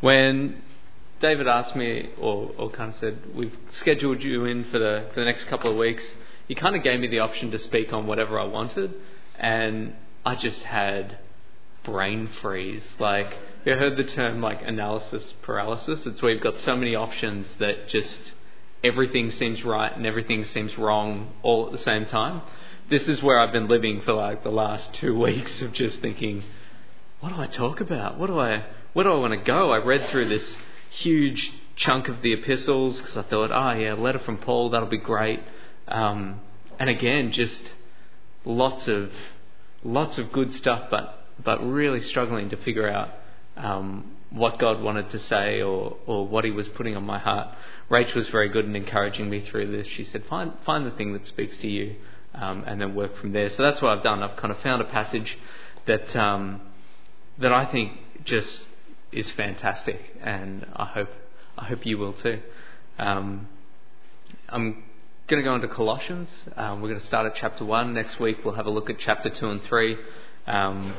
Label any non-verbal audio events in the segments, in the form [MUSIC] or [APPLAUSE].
When David asked me, or, or kind of said, we've scheduled you in for the, for the next couple of weeks, he kind of gave me the option to speak on whatever I wanted, and I just had brain freeze. Like, you heard the term like analysis paralysis? It's where you've got so many options that just everything seems right and everything seems wrong all at the same time. This is where I've been living for like the last two [LAUGHS] weeks of just thinking, what do I talk about? What do I, where do I want to go? I read through this huge chunk of the epistles because I thought, oh yeah, a letter from Paul, that'll be great. Um, and again, just lots of lots of good stuff, but but really struggling to figure out um, what God wanted to say or or what He was putting on my heart. Rachel was very good in encouraging me through this. She said, find find the thing that speaks to you, um, and then work from there. So that's what I've done. I've kind of found a passage that um, that I think just is fantastic, and I hope I hope you will too. Um, I'm going to go into Colossians. Um, we're going to start at chapter one next week. We'll have a look at chapter two and three, um,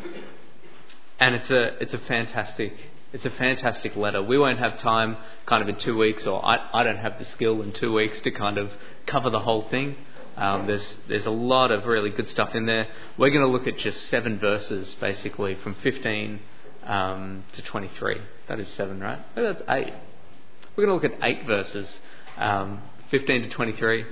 and it's a it's a fantastic it's a fantastic letter. We won't have time, kind of in two weeks, or I, I don't have the skill in two weeks to kind of cover the whole thing. Um, there's there's a lot of really good stuff in there. We're going to look at just seven verses, basically from 15 um, to 23. That is seven, right? Oh, that's eight. We're going to look at eight verses, um, 15 to 23.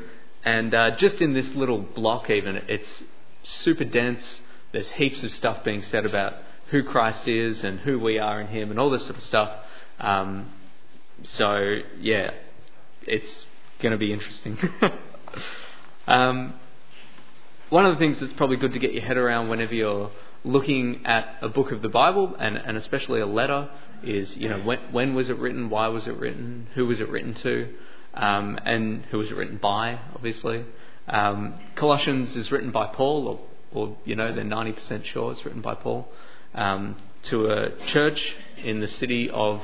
And uh, just in this little block, even, it's super dense. There's heaps of stuff being said about who Christ is and who we are in Him and all this sort of stuff. Um, so, yeah, it's going to be interesting. [LAUGHS] um, one of the things that's probably good to get your head around whenever you're looking at a book of the Bible, and, and especially a letter, is you know when, when was it written, why was it written, who was it written to, um, and who was it written by, obviously. Um, Colossians is written by Paul, or, or you know they're ninety percent sure it's written by Paul, um, to a church in the city of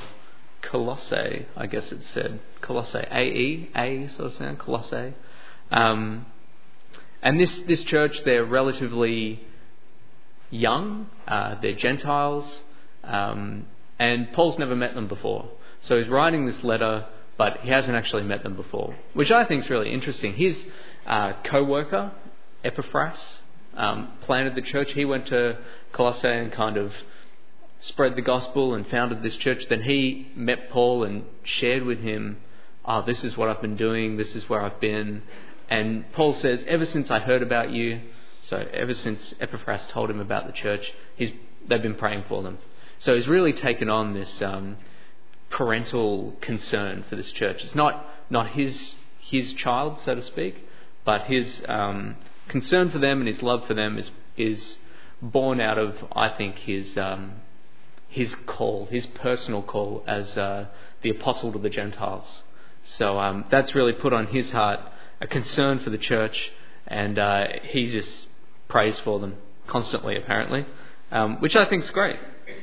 Colossae. I guess it said Colossae, A E A sort of sound Colossae. Um, and this this church, they're relatively young, uh, they're Gentiles, um, and Paul's never met them before. So he's writing this letter, but he hasn't actually met them before, which I think is really interesting. His uh, co worker, Epaphras, um, planted the church. He went to Colossae and kind of spread the gospel and founded this church. Then he met Paul and shared with him, oh, this is what I've been doing, this is where I've been. And Paul says, ever since I heard about you, so ever since Epaphras told him about the church, he's, they've been praying for them. So he's really taken on this um, parental concern for this church. It's not not his his child, so to speak, but his um, concern for them and his love for them is is born out of, I think, his um, his call, his personal call as uh, the apostle to the Gentiles. So um, that's really put on his heart a concern for the church, and uh, he just prays for them constantly, apparently, um, which I think is great.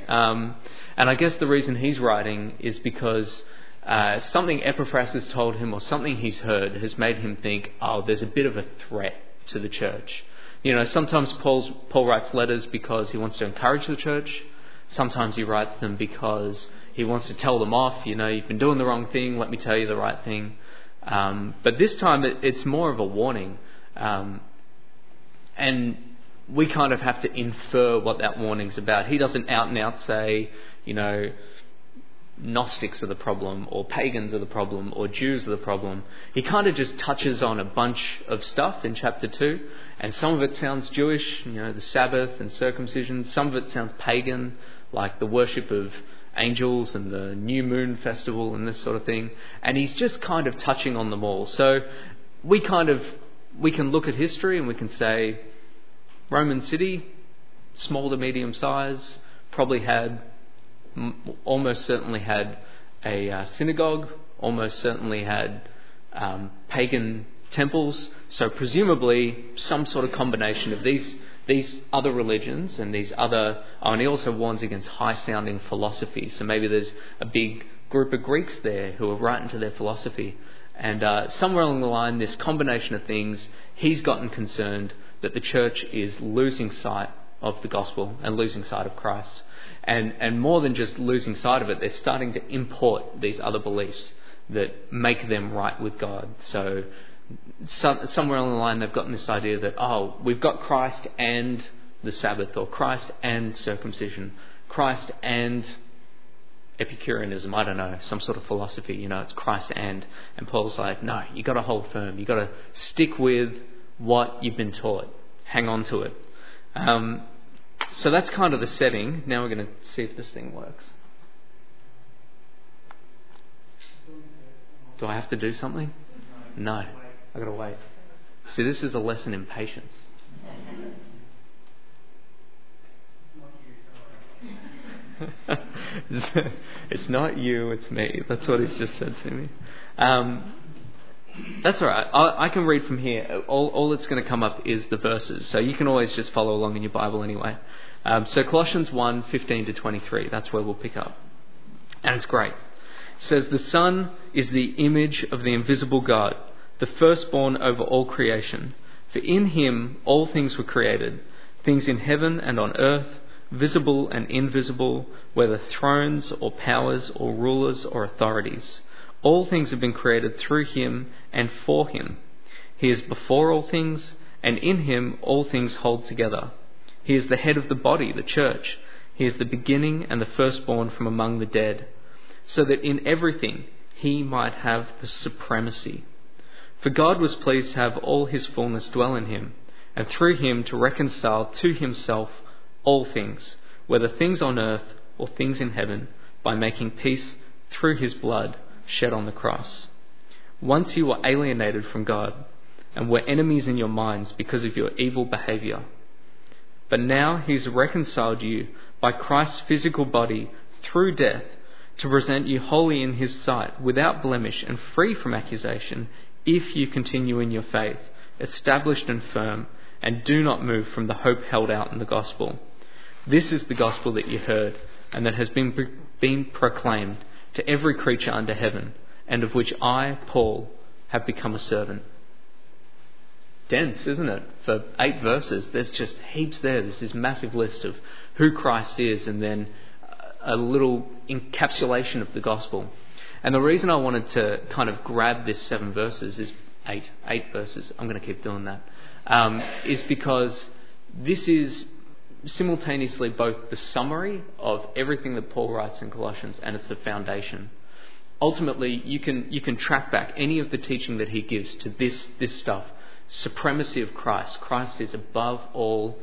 Um, and I guess the reason he's writing is because uh, something Epaphras has told him or something he's heard has made him think, oh, there's a bit of a threat to the church. You know, sometimes Paul's, Paul writes letters because he wants to encourage the church. Sometimes he writes them because he wants to tell them off. You know, you've been doing the wrong thing. Let me tell you the right thing. Um, but this time it, it's more of a warning. Um, and we kind of have to infer what that warning's about. He doesn't out and out say, you know, Gnostics are the problem, or pagans are the problem, or Jews are the problem. He kind of just touches on a bunch of stuff in chapter 2, and some of it sounds Jewish, you know, the Sabbath and circumcision. Some of it sounds pagan, like the worship of angels and the new moon festival and this sort of thing. And he's just kind of touching on them all. So we kind of we can look at history and we can say Roman city, small to medium size, probably had almost certainly had a uh, synagogue, almost certainly had um, pagan temples. So presumably some sort of combination of these these other religions and these other. Oh, and he also warns against high-sounding philosophy. So maybe there's a big group of Greeks there who are right into their philosophy. And uh, somewhere along the line, this combination of things, he's gotten concerned that the church is losing sight of the gospel and losing sight of Christ. And, and more than just losing sight of it, they're starting to import these other beliefs that make them right with God. So, some, somewhere along the line, they've gotten this idea that, oh, we've got Christ and the Sabbath, or Christ and circumcision, Christ and Epicureanism, I don't know, some sort of philosophy, you know, it's Christ and. And Paul's like, no, you've got to hold firm. You've got to stick with what you've been taught. Hang on to it. Um, so that's kind of the setting. Now we're going to see if this thing works. Do I have to do something? No. I've got to wait. See, this is a lesson in patience. [LAUGHS] it's not you, it's me. That's what he's just said to me. Um, that's all right. I, I, can read from here. All, all that's going to come up is the verses. So you can always just follow along in your Bible anyway. Um, so Colossians 1 15 to 23, that's where we'll pick up. And it's great. It says, The Son is the image of the invisible God, the firstborn over all creation. For in him all things were created, things in heaven and on earth visible and invisible, whether thrones or powers or rulers or authorities. All things have been created through him and for him. He is before all things, and in him all things hold together. He is the head of the body, the church. He is the beginning and the firstborn from among the dead, so that in everything he might have the supremacy. For God was pleased to have all his fullness dwell in him, and through him to reconcile to himself all things, whether things on earth or things in heaven, by making peace through his blood shed on the cross. Once you were alienated from God and were enemies in your minds because of your evil behavior. But now he's reconciled you by Christ's physical body through death to present you holy in his sight, without blemish and free from accusation, if you continue in your faith, established and firm, and do not move from the hope held out in the gospel this is the gospel that you heard and that has been, been proclaimed to every creature under heaven, and of which I, Paul, have become a servant. Dense, isn't it? For eight verses, there's just heaps there. There's this massive list of who Christ is, and then a little encapsulation of the gospel. And the reason I wanted to kind of grab this seven verses is eight, eight verses. I'm going to keep doing that. Um, is because this is simultaneously both the summary of everything that Paul writes in Colossians and it's the foundation. Ultimately, you can, you can track back any of the teaching that he gives to this, this stuff supremacy of Christ. Christ is above all,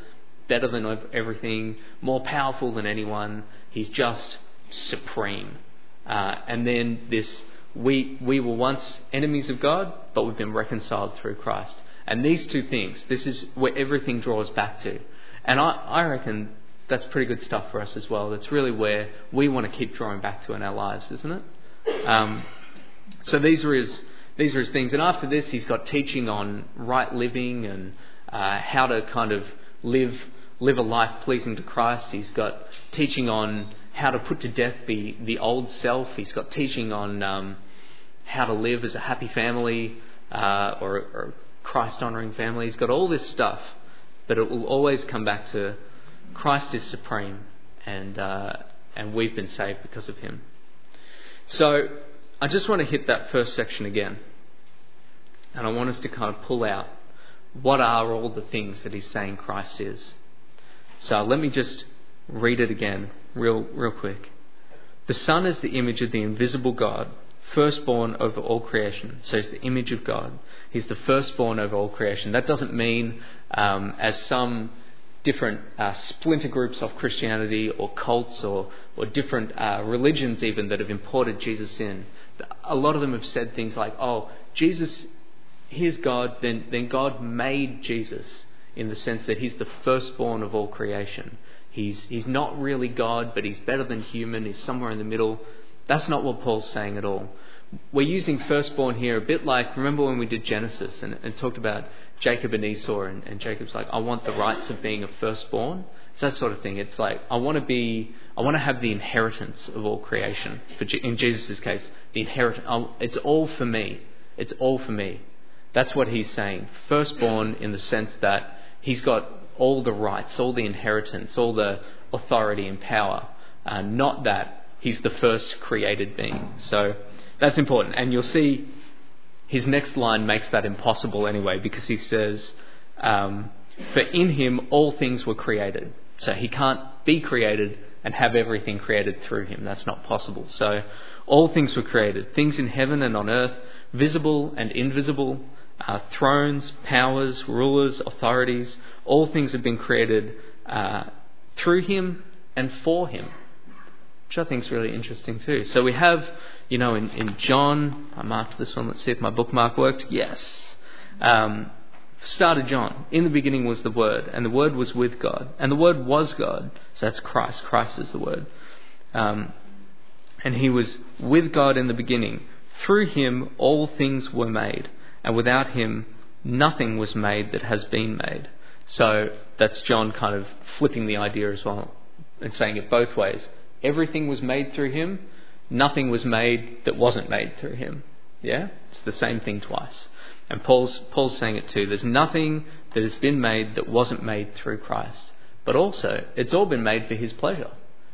better than everything, more powerful than anyone. He's just supreme. Uh, and then this we, we were once enemies of God, but we've been reconciled through Christ. And these two things, this is where everything draws back to. And I, I reckon that's pretty good stuff for us as well. That's really where we want to keep drawing back to in our lives, isn't it? Um, so these are his these are his things. And after this, he's got teaching on right living and uh, how to kind of live live a life pleasing to Christ. He's got teaching on how to put to death the the old self. He's got teaching on um, how to live as a happy family uh, or, or Christ honouring family. He's got all this stuff but it will always come back to Christ is supreme, and uh, and we've been saved because of Him. So I just want to hit that first section again, and I want us to kind of pull out what are all the things that He's saying Christ is. So let me just read it again, real real quick. The Son is the image of the invisible God firstborn over all creation. So he's the image of God. He's the firstborn over all creation. That doesn't mean, um, as some different uh, splinter groups of Christianity or cults or, or different uh, religions even that have imported Jesus in, a lot of them have said things like, oh, Jesus, here's God, then, then God made Jesus in the sense that he's the firstborn of all creation. He's, he's not really God, but he's better than human. He's somewhere in the middle. That's not what Paul's saying at all. We're using firstborn here a bit like, remember when we did Genesis and, and talked about Jacob and Esau, and, and, Jacob's like, I want the rights of being a firstborn. It's that sort of thing. It's like, I want to be, I want to have the inheritance of all creation. For, in Jesus' case, the inheritance, it's all for me. It's all for me. That's what he's saying. Firstborn in the sense that he's got all the rights, all the inheritance, all the authority and power, uh, not that he's the first created being. So that's important. And you'll see his next line makes that impossible anyway, because he says, um, For in him all things were created. So he can't be created and have everything created through him. That's not possible. So all things were created, things in heaven and on earth, visible and invisible, uh, thrones, powers, rulers, authorities, all things have been created uh, through him and for him, which I think is really interesting too. So we have, you know, in, in John, I marked this one, let's see if my bookmark worked. Yes. Um, started John. In the beginning was the Word, and the Word was with God, and the Word was God. So that's Christ. Christ is the Word. Um, and he was with God in the beginning. Through him all things were made, and without him nothing was made that has been made. So that's John kind of flipping the idea as well and saying it both ways. Everything was made through him, nothing was made that wasn't made through him. Yeah? It's the same thing twice. And Paul's, Paul's saying it too. There's nothing that has been made that wasn't made through Christ. But also, it's all been made for his pleasure.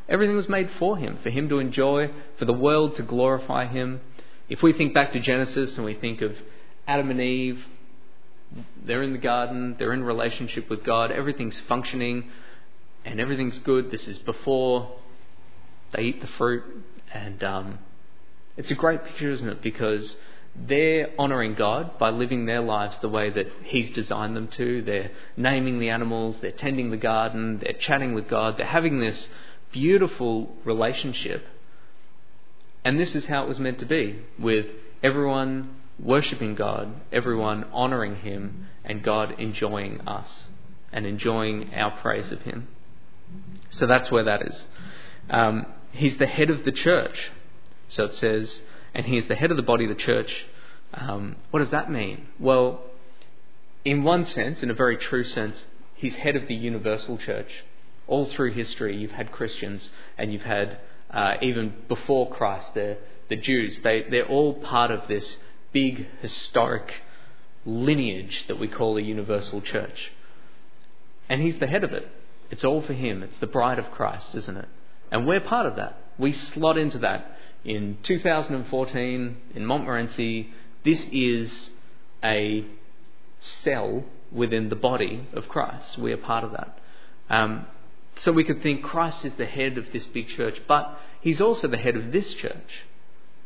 Everything was made for him, for him to enjoy, for the world to glorify him. If we think back to Genesis and we think of Adam and Eve, they're in the garden, they're in relationship with God, everything's functioning, and everything's good. This is before they eat the fruit, and um, it's a great picture, isn't it? Because they're honouring God by living their lives the way that He's designed them to. They're naming the animals, they're tending the garden, they're chatting with God, they're having this beautiful relationship. And this is how it was meant to be, with everyone worshipping God, everyone honouring Him, and God enjoying us and enjoying our praise of Him. So that's where that is. Um, he's the head of the church. So it says, and he is the head of the body of the church. Um, what does that mean? Well, in one sense, in a very true sense, he's head of the universal church. All through history, you've had Christians, and you've had, uh, even before Christ, the, the Jews. They, they're all part of this big historic lineage that we call the universal church. And he's the head of it. It's all for him. It's the bride of Christ, isn't it? And we're part of that. We slot into that in 2014 in Montmorency, this is a cell within the body of Christ. We are part of that. Um, so we could think Christ is the head of this big church, but he's also the head of this church.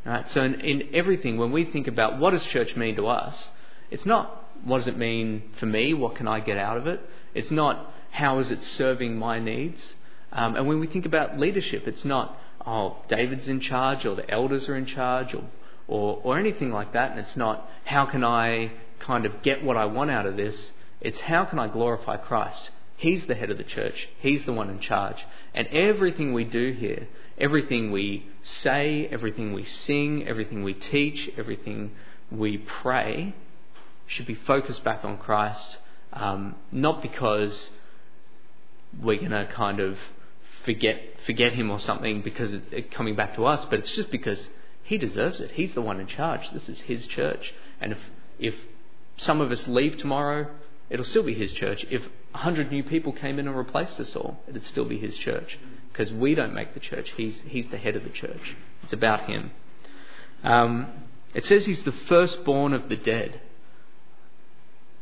Right? So in, in everything, when we think about what does church mean to us, it's not what does it mean for me, what can I get out of it? It's not how is it serving my needs. Um, and when we think about leadership, it's not oh, David's in charge or the elders are in charge or, or, or anything like that. And it's not how can I kind of get what I want out of this. It's how can I glorify Christ. He's the head of the church. He's the one in charge. And everything we do here, everything we say, everything we sing, everything we teach, everything we pray, should be focused back on Christ. Um, not because we're going to kind of forget forget him or something because it, it coming back to us, but it's just because he deserves it. He's the one in charge. This is his church, and if if some of us leave tomorrow, it'll still be his church. If a hundred new people came in and replaced us all, it'd still be his church because we don't make the church. He's he's the head of the church. It's about him. Um, it says he's the firstborn of the dead.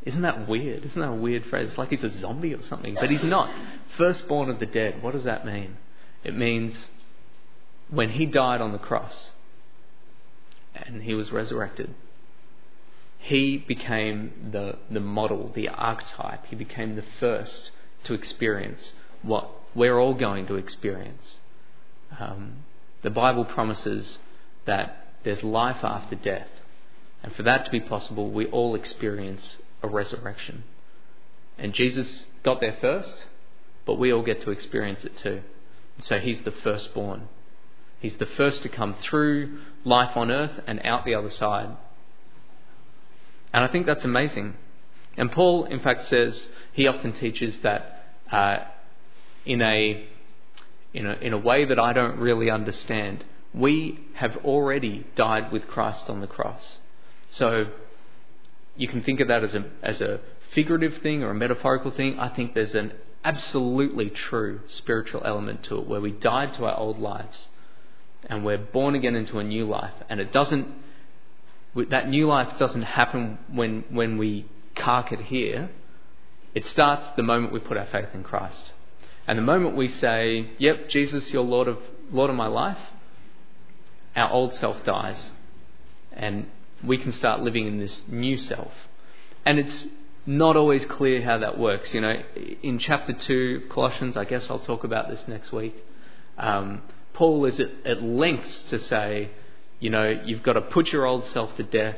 Isn't that weird? Isn't that a weird phrase? It's like he's a zombie or something. But he's not. Firstborn of the dead. What does that mean? It means when he died on the cross and he was resurrected, he became the, the model, the archetype. He became the first to experience what we're all going to experience. Um, the Bible promises that there's life after death. And for that to be possible, we all experience a resurrection. And Jesus got there first, but we all get to experience it too. So he's the firstborn. He's the first to come through life on earth and out the other side. And I think that's amazing. And Paul, in fact, says he often teaches that uh, in a in a in a way that I don't really understand. We have already died with Christ on the cross. So you can think of that as a, as a figurative thing or a metaphorical thing. I think there's an absolutely true spiritual element to it where we died to our old lives and we're born again into a new life. And it doesn't, that new life doesn't happen when, when we cark it here. It starts the moment we put our faith in Christ. And the moment we say, Yep, Jesus, you're Lord of, Lord of my life, our old self dies. And we can start living in this new self. And it's not always clear how that works. You know, in chapter 2, Colossians, I guess I'll talk about this next week. Um, Paul is at, at lengths to say, you know, you've got to put your old self to death.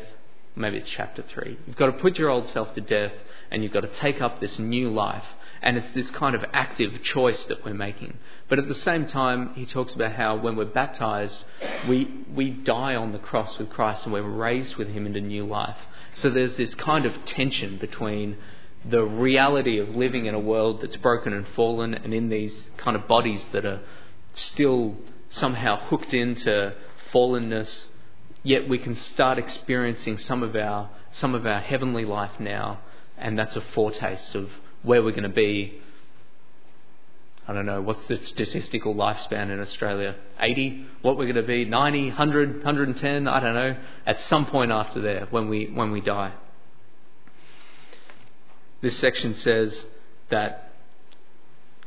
Maybe it's chapter 3. You've got to put your old self to death and you've got to take up this new life. And it's this kind of active choice that we're making. But at the same time, he talks about how when we're baptized, we, we die on the cross with Christ and we're raised with him into new life. So there's this kind of tension between the reality of living in a world that's broken and fallen and in these kind of bodies that are still somehow hooked into fallenness, yet we can start experiencing some of our some of our heavenly life now, and that's a foretaste of where we're going to be. I don't know, what's the statistical lifespan in Australia? 80? What we're going to be? 90, 100, 110? I don't know. At some point after there, when we, when we die. This section says that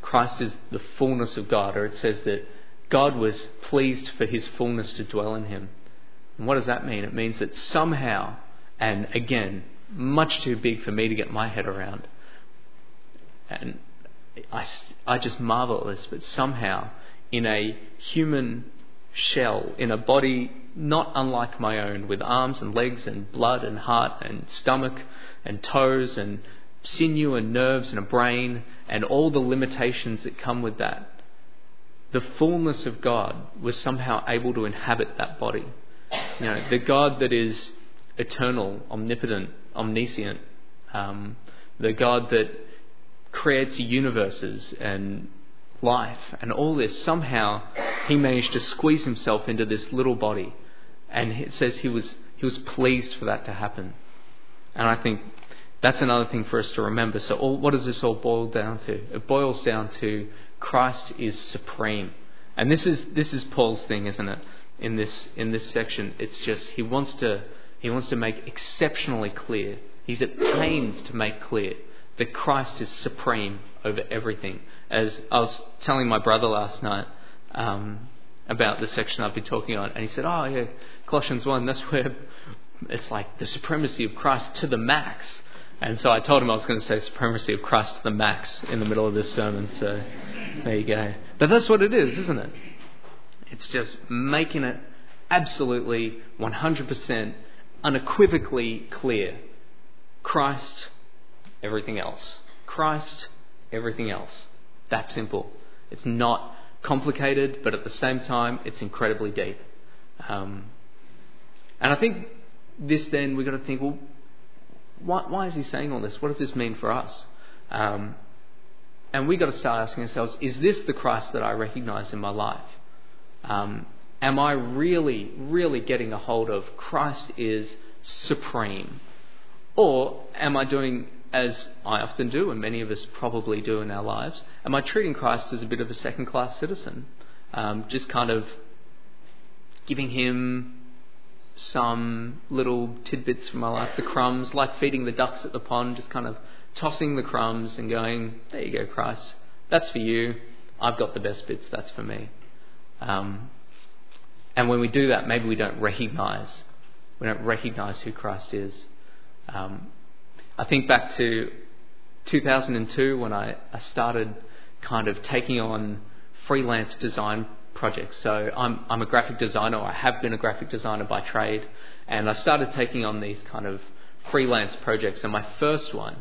Christ is the fullness of God, or it says that God was pleased for his fullness to dwell in him. And what does that mean? It means that somehow, and again, much too big for me to get my head around, and I, I just marvel at this, but somehow in a human shell, in a body not unlike my own, with arms and legs and blood and heart and stomach and toes and sinew and nerves and a brain and all the limitations that come with that, the fullness of God was somehow able to inhabit that body. You know, the God that is eternal, omnipotent, omniscient, um, the God that creates universes and life and all this, somehow he managed to squeeze himself into this little body. And it says he was, he was pleased for that to happen. And I think that's another thing for us to remember. So, all, what does this all boil down to? It boils down to Christ is supreme. And this is, this is Paul's thing, isn't it? In this, in this section, it's just he wants to, he wants to make exceptionally clear. He's at pains to make clear that Christ is supreme over everything. As I was telling my brother last night um, about the section I've been talking on, and he said, "Oh yeah, Colossians one. That's where [LAUGHS] it's like the supremacy of Christ to the max." And so I told him I was going to say supremacy of Christ to the max in the middle of this sermon. So there you go. But that's what it is, isn't it? It's just making it absolutely 100% unequivocally clear. Christ everything else. Christ, everything else. That simple. It's not complicated, but at the same time, it's incredibly deep. Um, and I think this then, we've got to think, well, why, why, is he saying all this? What does this mean for us? Um, and we've got to start asking ourselves, is this the Christ that I recognize in my life? Um, am I really, really getting a hold of Christ is supreme? Or am I doing as I often do, and many of us probably do in our lives, am I treating Christ as a bit of a second class citizen? Um, just kind of giving him some little tidbits from my life, the crumbs, like feeding the ducks at the pond, just kind of tossing the crumbs and going, There you go, Christ. That's for you. I've got the best bits. That's for me. Um, and when we do that, maybe we don't recognize we don't recognize who Christ is. Um, I think back to 2002 when I, I started kind of taking on freelance design projects. So I'm, I'm a graphic designer, I have been a graphic designer by trade, and I started taking on these kind of freelance projects. And my first one,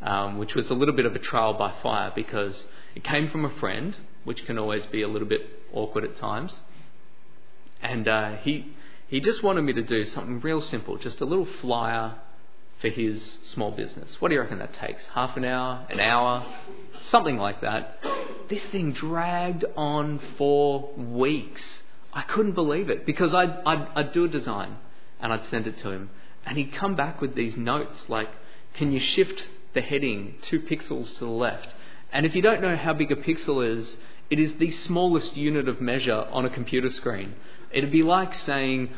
um, which was a little bit of a trial by fire because it came from a friend, which can always be a little bit awkward at times. And uh, he, he just wanted me to do something real simple, just a little flyer for his small business. What do you reckon that takes? Half an hour? An hour? Something like that. This thing dragged on for weeks. I couldn't believe it because I'd, I'd, I'd do a design and I'd send it to him. and he'd come back with these notes like, can you shift the heading two pixels to the left? And if you don't know how big a pixel is, it is the smallest unit of measure on a computer screen. It'd be like saying,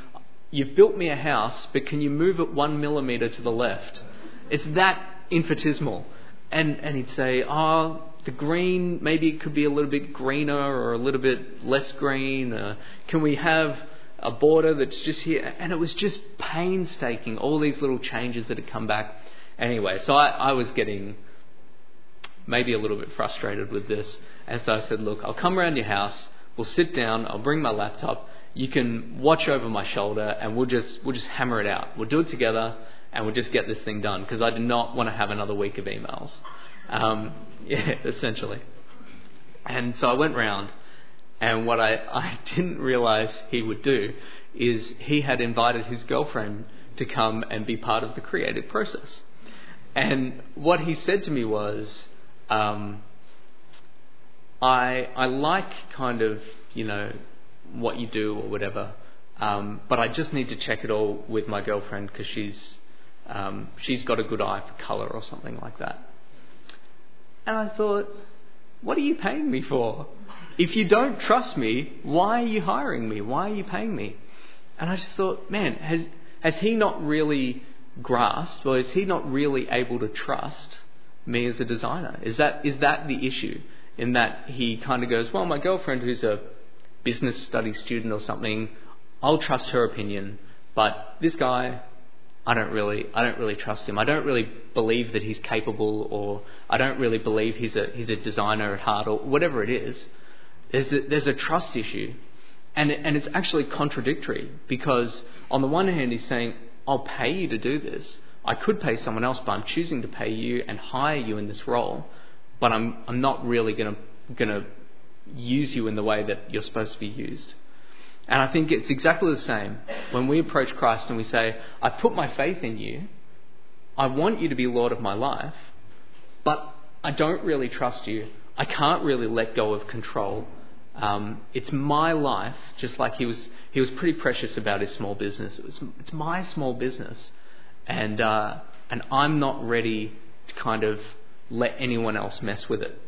You've built me a house, but can you move it one millimetre to the left? It's that infinitesimal. And, and he'd say, Oh, the green, maybe it could be a little bit greener or a little bit less green. Uh, can we have a border that's just here? And it was just painstaking, all these little changes that had come back. Anyway, so I, I was getting maybe a little bit frustrated with this. And so I said, Look, I'll come around your house, we'll sit down, I'll bring my laptop, you can watch over my shoulder and we'll just we'll just hammer it out. We'll do it together and we'll just get this thing done because I do not want to have another week of emails. Um, [LAUGHS] yeah, essentially. And so I went round, and what I, [LAUGHS] I didn't realise he would do is he had invited his girlfriend to come and be part of the creative process. And what he said to me was, um, I I like kind of you know what you do or whatever. Um, but I just need to check it all with my girlfriend because she's um, she's got a good eye for colour or something like that. And I thought, what are you paying me for? If you don't trust me, why are you hiring me? Why are you paying me? And I just thought, man, has has he not really grasped, or is he not really able to trust me as a designer? Is that is that the issue? In that he kind of goes, well, my girlfriend, who's a business studies student or something, I'll trust her opinion. But this guy, I don't really, I don't really trust him. I don't really believe that he's capable, or I don't really believe he's a he's a designer at heart, or whatever it is. There's a, there's a trust issue, and and it's actually contradictory because on the one hand he's saying I'll pay you to do this. I could pay someone else, but I'm choosing to pay you and hire you in this role. But I'm I'm not really gonna gonna use you in the way that you're supposed to be used. And I think it's exactly the same when we approach Christ and we say, I put my faith in you, I want you to be Lord of my life, but I don't really trust you. I can't really let go of control. Um, it's my life, just like he was, he was pretty precious about his small business. It's my small business. And, uh, and I'm not ready to kind of let anyone else mess with it.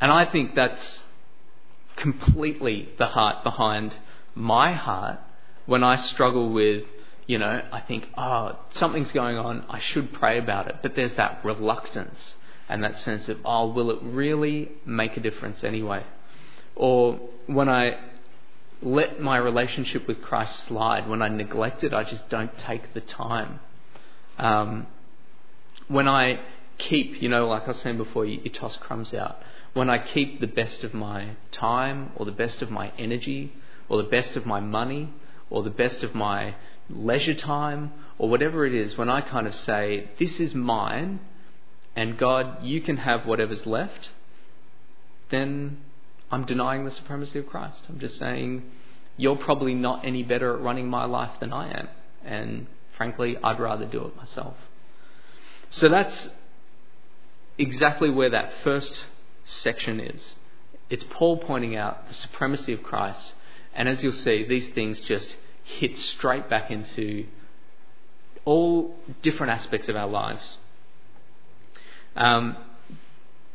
And I think that's completely the heart behind my heart when I struggle with, you know, I think, oh, something's going on, I should pray about it. But there's that reluctance and that sense of, oh, will it really make a difference anyway? Or when I let my relationship with Christ slide, when I neglect it, I just don't take the time. Um, when I keep, you know, like I was saying before, you, you toss crumbs out when I keep the best of my time or the best of my energy or the best of my money or the best of my leisure time or whatever it is, when I kind of say, This is mine, and God, you can have whatever's left, then I'm denying the supremacy of Christ. I'm just saying, You're probably not any better at running my life than I am. And frankly, I'd rather do it myself. So that's exactly where that first section is. It's Paul pointing out the supremacy of Christ, and as you'll see, these things just hit straight back into all different aspects of our lives. Um,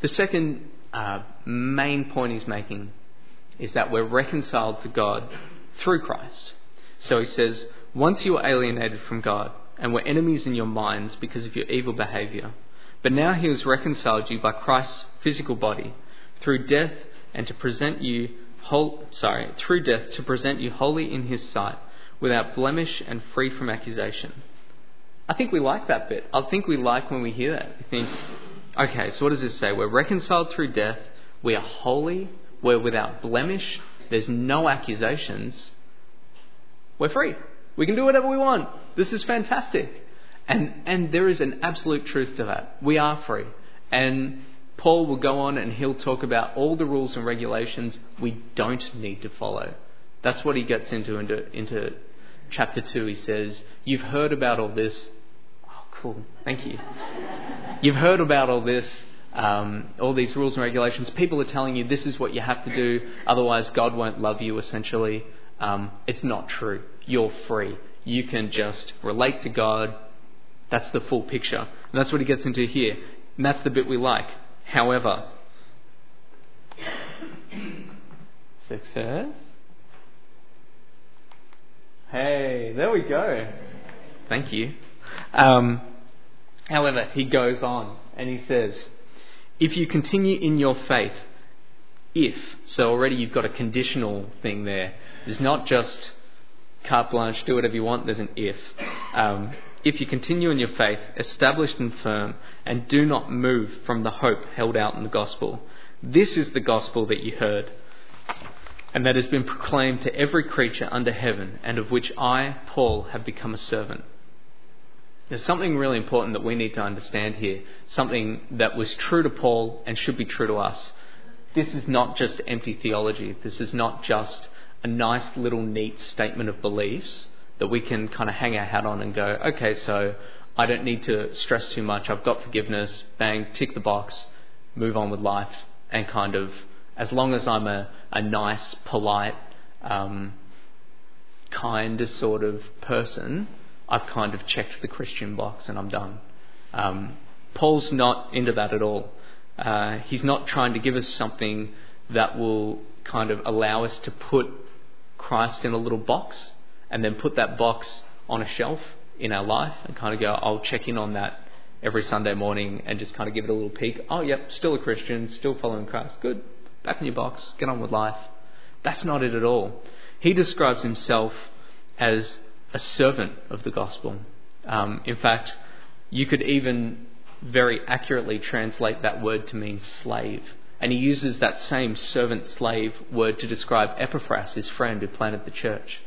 the second uh, main point he's making is that we're reconciled to God through Christ. So he says, Once you were alienated from God and were enemies in your minds because of your evil behaviour, but now he has reconciled you by Christ's physical body through death and to present you whole, sorry, through death to present you wholly in his sight, without blemish and free from accusation. I think we like that bit. I think we like when we hear that. We think, okay, so what does this say? We're reconciled through death, we are holy, we're without blemish, there's no accusations, we're free. We can do whatever we want. This is fantastic. And, and there is an absolute truth to that. We are free. And Paul will go on and he'll talk about all the rules and regulations we don't need to follow. That's what he gets into into, into chapter 2. He says, You've heard about all this. Oh, cool. Thank you. [LAUGHS] You've heard about all this, um, all these rules and regulations. People are telling you this is what you have to do, otherwise, God won't love you, essentially. um, it's not true. You're free. You can just relate to God. That's the full picture. And that's what he gets into here. And that's the bit we like. However, success. Hey, there we go. Thank you. Um, however, he goes on and he says, if you continue in your faith, if, so already you've got a conditional thing there. There's not just carte blanche, do whatever you want, there's an if. Um, if you continue in your faith, established and firm, and do not move from the hope held out in the gospel. This is the gospel that you heard, and that has been proclaimed to every creature under heaven, and of which I, Paul, have become a servant. There's something really important that we need to understand here, something that was true to Paul and should be true to us. This is not just empty theology. This is not just a nice little neat statement of beliefs that we can kind of hang our hat on and go, okay, so I don't need to stress too much. I've got forgiveness. Bang, tick the box, move on with life, and kind of, as long as I'm a, a nice, polite, um, kind sort of person, I've kind of checked the Christian box and I'm done. Um, Paul's not into that at all. Uh, he's not trying to give us something that will kind of allow us to put Christ in a little box and then put that box on a shelf in our life and kind of go, I'll check in on that every Sunday morning and just kind of give it a little peek. Oh, yep, still a Christian, still following Christ. Good. Back in your box. Get on with life. That's not it at all. He describes himself as a servant of the gospel. Um, in fact, you could even very accurately translate that word to mean slave. And he uses that same servant slave word to describe Epaphras, his friend who planted the church.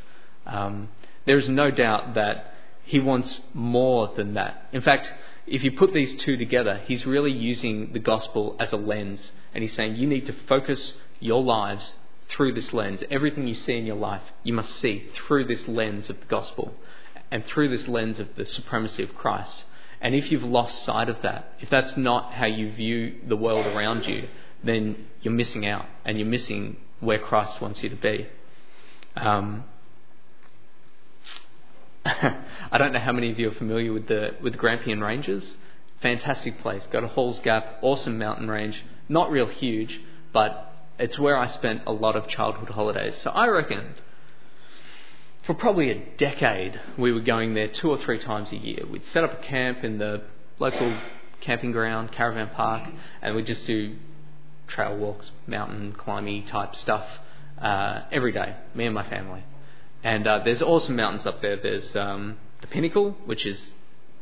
Um, there is no doubt that he wants more than that. In fact, if you put these two together, he's really using the gospel as a lens. And he's saying you need to focus your lives through this lens. Everything you see in your life, you must see through this lens of the gospel and through this lens of the supremacy of Christ. And if you've lost sight of that, if that's not how you view the world around you, then you're missing out and you're missing where Christ wants you to be. Um, [LAUGHS] I don't know how many of you are familiar with the with the Grampian Ranges. Fantastic place. Got a Halls Gap, awesome mountain range. Not real huge, but it's where I spent a lot of childhood holidays. So I reckon for probably a decade we were going there two or three times a year. We'd set up a camp in the local camping ground, caravan park, and we'd just do trail walks, mountain climbing type stuff uh, every day, me and my family. And uh, there's awesome mountains up there. There's um, the Pinnacle, which is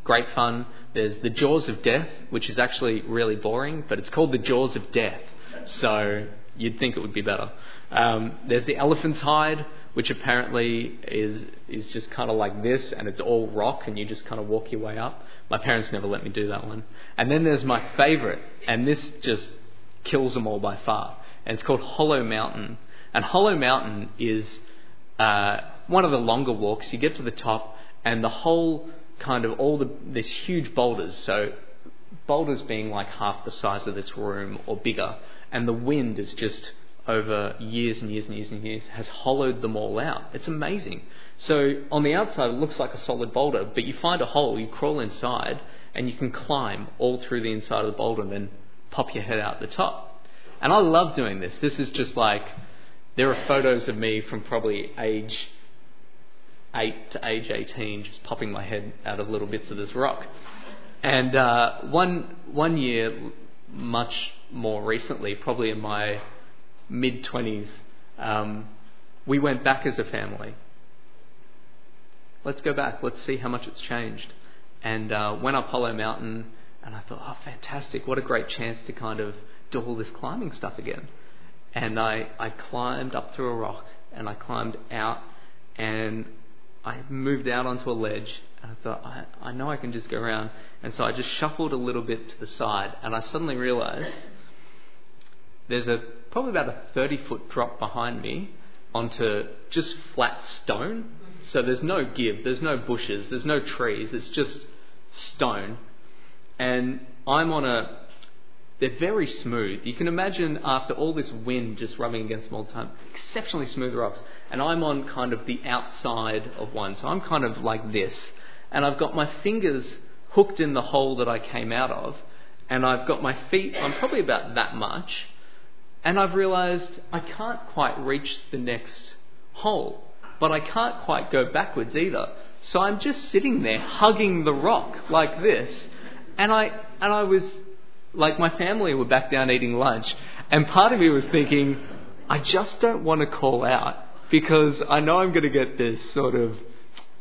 great fun. There's the Jaws of Death, which is actually really boring, but it's called the Jaws of Death. So you'd think it would be better. Um, there's the Elephant's Hide, which apparently is is just kind of like this, and it's all rock, and you just kind of walk your way up. My parents never let me do that one. And then there's my favourite, and this just kills them all by far, and it's called Hollow Mountain. And Hollow Mountain is uh, one of the longer walks. You get to the top, and the whole kind of all the this huge boulders. So boulders being like half the size of this room or bigger, and the wind is just over years and years and years and years has hollowed them all out. It's amazing. So on the outside, it looks like a solid boulder, but you find a hole, you crawl inside, and you can climb all through the inside of the boulder and then pop your head out the top. And I love doing this. This is just like there are photos of me from probably age 8 to age 18 just popping my head out of little bits of this rock. And uh, one, one year, much more recently, probably in my mid 20s, um, we went back as a family. Let's go back. Let's see how much it's changed. And uh, went up Hollow Mountain, and I thought, oh, fantastic! What a great chance to kind of do all this climbing stuff again. And I, I climbed up through a rock, and I climbed out, and I moved out onto a ledge, and I thought, I, I know I can just go around. And so I just shuffled a little bit to the side, and I suddenly realized there's a probably about a 30 foot drop behind me onto just flat stone. So there's no give, there's no bushes, there's no trees, it's just stone. And I'm on a they're very smooth. You can imagine after all this wind just rubbing against them all the time, exceptionally smooth rocks. And I'm on kind of the outside of one, so I'm kind of like this. And I've got my fingers hooked in the hole that I came out of, and I've got my feet I'm probably about that much. And I've realised I can't quite reach the next hole, but I can't quite go backwards either. So I'm just sitting there hugging the rock like this. And I, and I was, like my family were back down eating lunch, and part of me was thinking, I just don't want to call out because I know I'm going to get this sort of,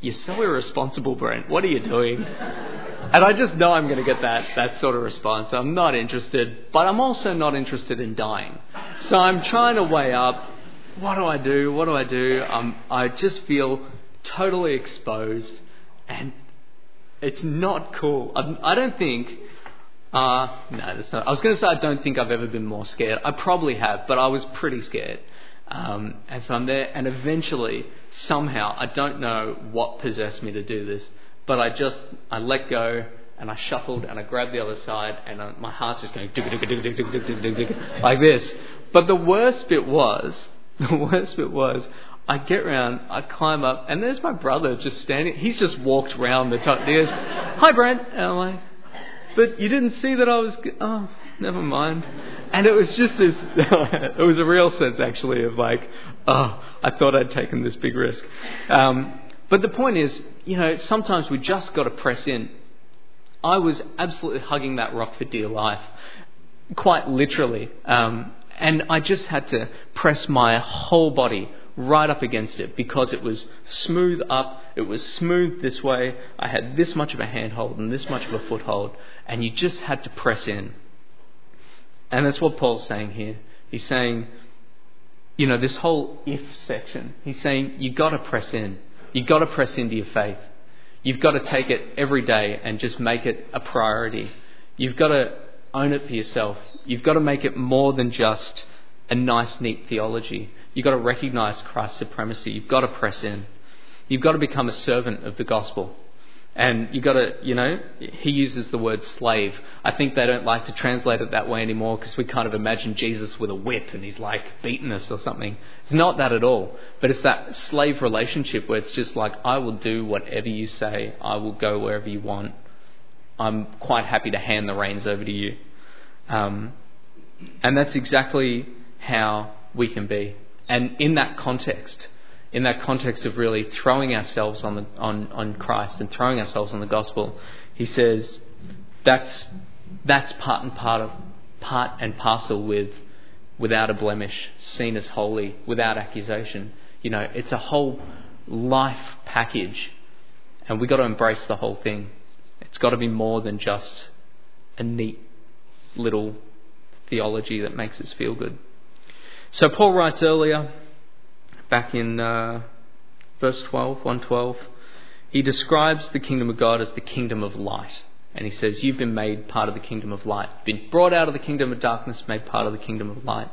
you're so irresponsible, Brent. What are you doing? And I just know I'm going to get that, that sort of response. I'm not interested, but I'm also not interested in dying. So I'm trying to weigh up what do I do? What do I do? Um, I just feel totally exposed and it's not cool. I, I don't think. Uh, no, that's not. I was going to say I don't think I've ever been more scared. I probably have, but I was pretty scared. Um, and so I'm there, and eventually, somehow, I don't know what possessed me to do this, but I just I let go and I shuffled and I grabbed the other side, and I, my heart's just going like this. But the worst bit was, the worst bit was, I get round, I climb up, and there's my brother just standing. He's just walked round the top. He goes, "Hi, Brent." And I'm like, "But you didn't see that I was." Oh, never mind. And it was just this. [LAUGHS] it was a real sense, actually, of like, "Oh, I thought I'd taken this big risk." Um, but the point is, you know, sometimes we just got to press in. I was absolutely hugging that rock for dear life, quite literally, um, and I just had to press my whole body right up against it because it was smooth up, it was smooth this way. I had this much of a handhold and this much of a foothold, and you just had to press in. And that's what Paul's saying here. He's saying, you know, this whole if section, he's saying you've got to press in. You've got to press into your faith. You've got to take it every day and just make it a priority. You've got to own it for yourself. You've got to make it more than just a nice, neat theology. You've got to recognize Christ's supremacy. You've got to press in. You've got to become a servant of the gospel. And you've got to, you know, he uses the word slave. I think they don't like to translate it that way anymore because we kind of imagine Jesus with a whip and he's like beating us or something. It's not that at all. But it's that slave relationship where it's just like, I will do whatever you say. I will go wherever you want. I'm quite happy to hand the reins over to you. Um, and that's exactly how we can be. And in that context, in that context of really throwing ourselves on, the, on, on Christ and throwing ourselves on the gospel, he says that's, that's part and part, of, part and parcel with without a blemish, seen as holy, without accusation. You know, it's a whole life package, and we've got to embrace the whole thing. It's got to be more than just a neat little theology that makes us feel good. So Paul writes earlier, back in uh, verse 12, 112, he describes the kingdom of God as the kingdom of light. And he says, You've been made part of the kingdom of light, been brought out of the kingdom of darkness, made part of the kingdom of light.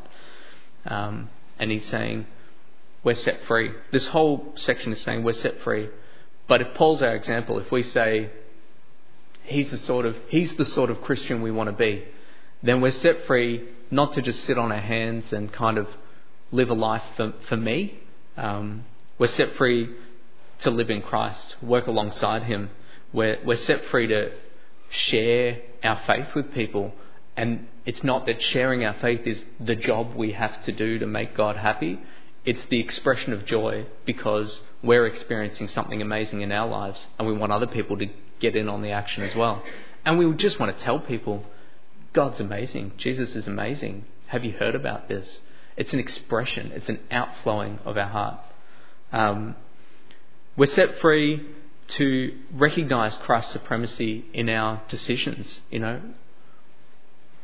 Um, and he's saying, We're set free. This whole section is saying we're set free. But if Paul's our example, if we say he's the sort of he's the sort of Christian we want to be, then we're set free not to just sit on our hands and kind of live a life for, for me. Um, we're set free to live in Christ, work alongside Him. We're, we're set free to share our faith with people. And it's not that sharing our faith is the job we have to do to make God happy. It's the expression of joy because we're experiencing something amazing in our lives and we want other people to get in on the action as well. And we just want to tell people God's amazing. Jesus is amazing. Have you heard about this? It's an expression, it's an outflowing of our heart. Um, we're set free to recognize Christ's supremacy in our decisions. You know,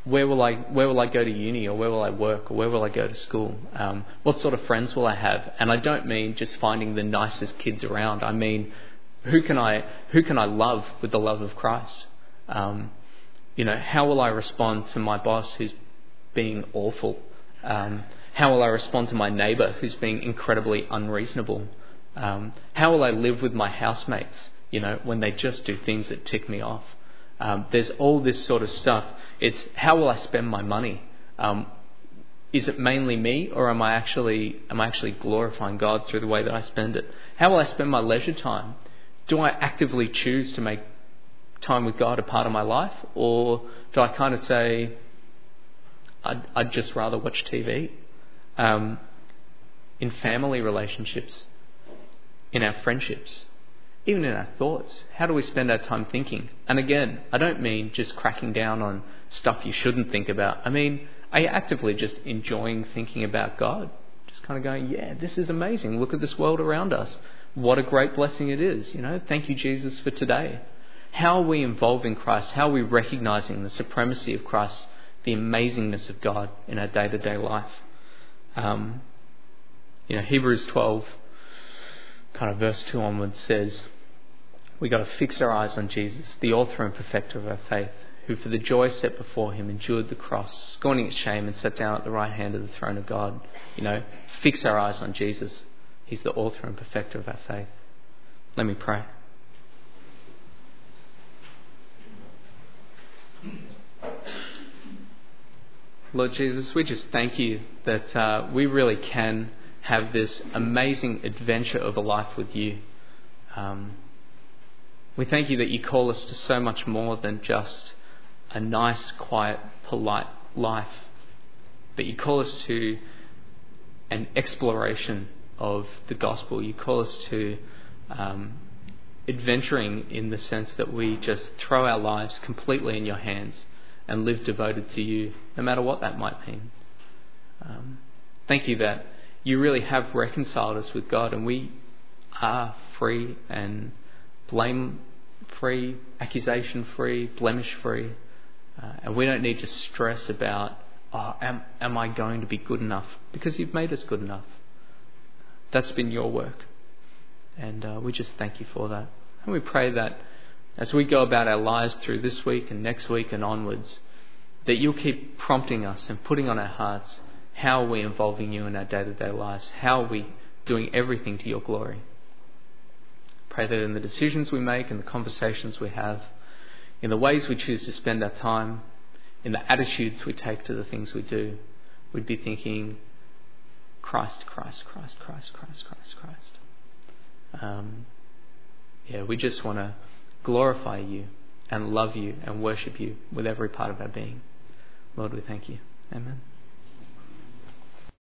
where will I where will I go to uni or where will I work or where will I go to school? Um, what sort of friends will I have? And I don't mean just finding the nicest kids around. I mean, who can I who can I love with the love of Christ? Um, you know, how will I respond to my boss who's being awful? Um, how will I respond to my neighbour who's being incredibly unreasonable? Um, how will I live with my housemates, you know, when they just do things that tick me off? Um, there's all this sort of stuff. It's how will I spend my money? Um, is it mainly me, or am I actually am I actually glorifying God through the way that I spend it? How will I spend my leisure time? Do I actively choose to make time with God a part of my life, or do I kind of say I'd, I'd just rather watch TV? Um, in family relationships, in our friendships, even in our thoughts. How do we spend our time thinking? And again, I don't mean just cracking down on stuff you shouldn't think about. I mean, are you actively just enjoying thinking about God? Just kind of going, yeah, this is amazing. Look at this world around us. What a great blessing it is. You know, thank you, Jesus, for today. How are we involving Christ? How are we recognizing the supremacy of Christ, the amazingness of God in our day to day life? Um, you know, Hebrews 12, kind of verse 2 onwards says, We've got to fix our eyes on Jesus, the author and perfecter of our faith, who for the joy set before him endured the cross, scorning its shame, and sat down at the right hand of the throne of God. You know, fix our eyes on Jesus. He's the author and perfecter of our faith. Let me pray. Lord Jesus, we just thank you that uh, we really can have this amazing adventure of a life with you. Um, we thank you that you call us to so much more than just a nice, quiet, polite life, but you call us to an exploration of the gospel. You call us to um, adventuring in the sense that we just throw our lives completely in your hands and live devoted to you, no matter what that might mean. Um, thank you that you really have reconciled us with God, and we are free and blame free, accusation free, blemish free. Uh, and we don't need to stress about, oh, am, am I going to be good enough? Because you've made us good enough. That's been your work. And uh, we just thank you for that. And we pray that as we go about our lives through this week and next week and onwards, that you'll keep prompting us and putting on our hearts how are we involving you in our day to day lives? How are we doing everything to your glory? Pray that in the decisions we make, in the conversations we have, in the ways we choose to spend our time, in the attitudes we take to the things we do, we'd be thinking, Christ, Christ, Christ, Christ, Christ, Christ, Christ. Um, yeah, we just want to glorify you and love you and worship you with every part of our being. Lord, we thank you. Amen.